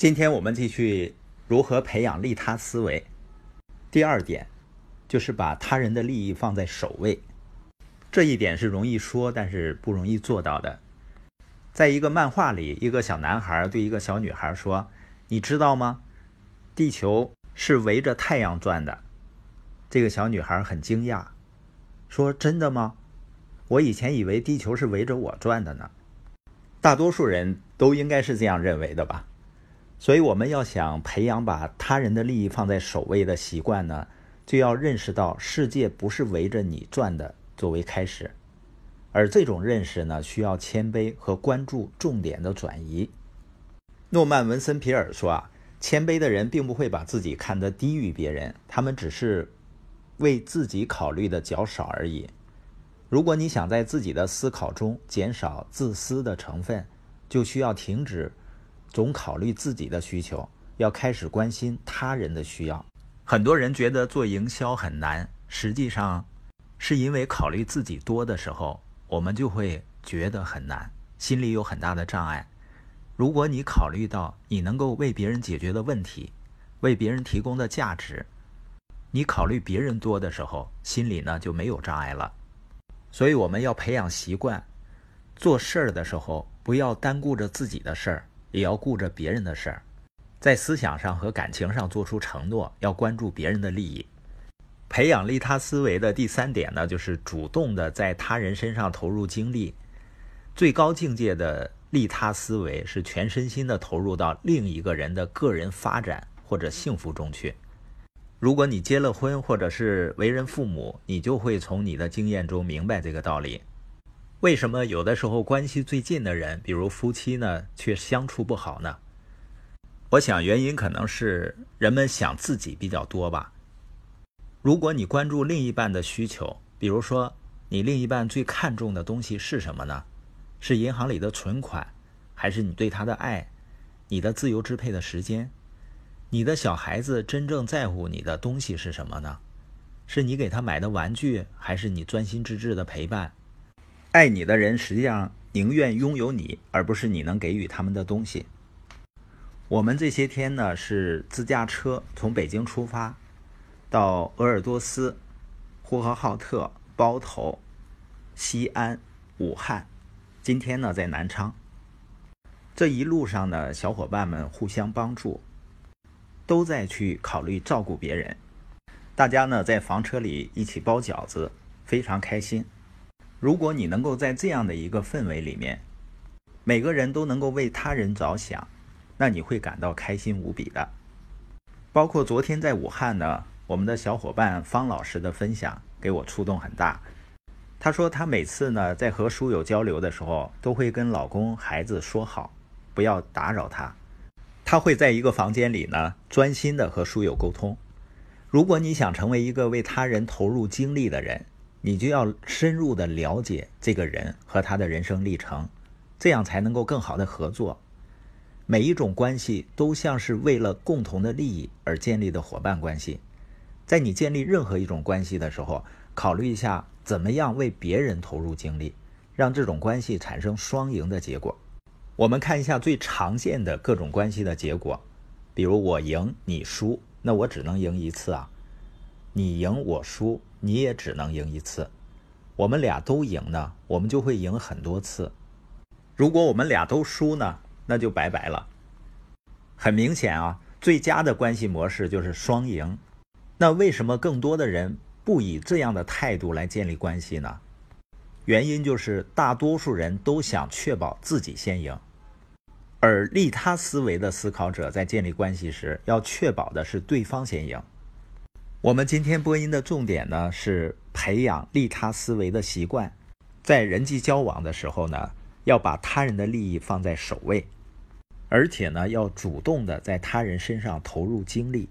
今天我们继续如何培养利他思维。第二点就是把他人的利益放在首位。这一点是容易说，但是不容易做到的。在一个漫画里，一个小男孩对一个小女孩说：“你知道吗？地球是围着太阳转的。”这个小女孩很惊讶，说：“真的吗？我以前以为地球是围着我转的呢。”大多数人都应该是这样认为的吧。所以，我们要想培养把他人的利益放在首位的习惯呢，就要认识到世界不是围着你转的作为开始，而这种认识呢，需要谦卑和关注重点的转移。诺曼·文森皮尔说啊，谦卑的人并不会把自己看得低于别人，他们只是为自己考虑的较少而已。如果你想在自己的思考中减少自私的成分，就需要停止。总考虑自己的需求，要开始关心他人的需要。很多人觉得做营销很难，实际上是因为考虑自己多的时候，我们就会觉得很难，心里有很大的障碍。如果你考虑到你能够为别人解决的问题，为别人提供的价值，你考虑别人多的时候，心里呢就没有障碍了。所以我们要培养习惯，做事儿的时候不要单顾着自己的事儿。也要顾着别人的事儿，在思想上和感情上做出承诺，要关注别人的利益。培养利他思维的第三点呢，就是主动的在他人身上投入精力。最高境界的利他思维是全身心的投入到另一个人的个人发展或者幸福中去。如果你结了婚或者是为人父母，你就会从你的经验中明白这个道理。为什么有的时候关系最近的人，比如夫妻呢，却相处不好呢？我想原因可能是人们想自己比较多吧。如果你关注另一半的需求，比如说你另一半最看重的东西是什么呢？是银行里的存款，还是你对他的爱，你的自由支配的时间？你的小孩子真正在乎你的东西是什么呢？是你给他买的玩具，还是你专心致志的陪伴？爱你的人实际上宁愿拥有你，而不是你能给予他们的东西。我们这些天呢是自驾车从北京出发，到鄂尔多斯、呼和浩特、包头、西安、武汉，今天呢在南昌。这一路上呢，小伙伴们互相帮助，都在去考虑照顾别人。大家呢在房车里一起包饺子，非常开心。如果你能够在这样的一个氛围里面，每个人都能够为他人着想，那你会感到开心无比的。包括昨天在武汉呢，我们的小伙伴方老师的分享给我触动很大。他说他每次呢在和书友交流的时候，都会跟老公孩子说好，不要打扰他。他会在一个房间里呢专心的和书友沟通。如果你想成为一个为他人投入精力的人，你就要深入的了解这个人和他的人生历程，这样才能够更好的合作。每一种关系都像是为了共同的利益而建立的伙伴关系。在你建立任何一种关系的时候，考虑一下怎么样为别人投入精力，让这种关系产生双赢的结果。我们看一下最常见的各种关系的结果，比如我赢你输，那我只能赢一次啊。你赢我输。你也只能赢一次，我们俩都赢呢，我们就会赢很多次。如果我们俩都输呢，那就拜拜了。很明显啊，最佳的关系模式就是双赢。那为什么更多的人不以这样的态度来建立关系呢？原因就是大多数人都想确保自己先赢，而利他思维的思考者在建立关系时，要确保的是对方先赢。我们今天播音的重点呢是培养利他思维的习惯，在人际交往的时候呢，要把他人的利益放在首位，而且呢要主动的在他人身上投入精力。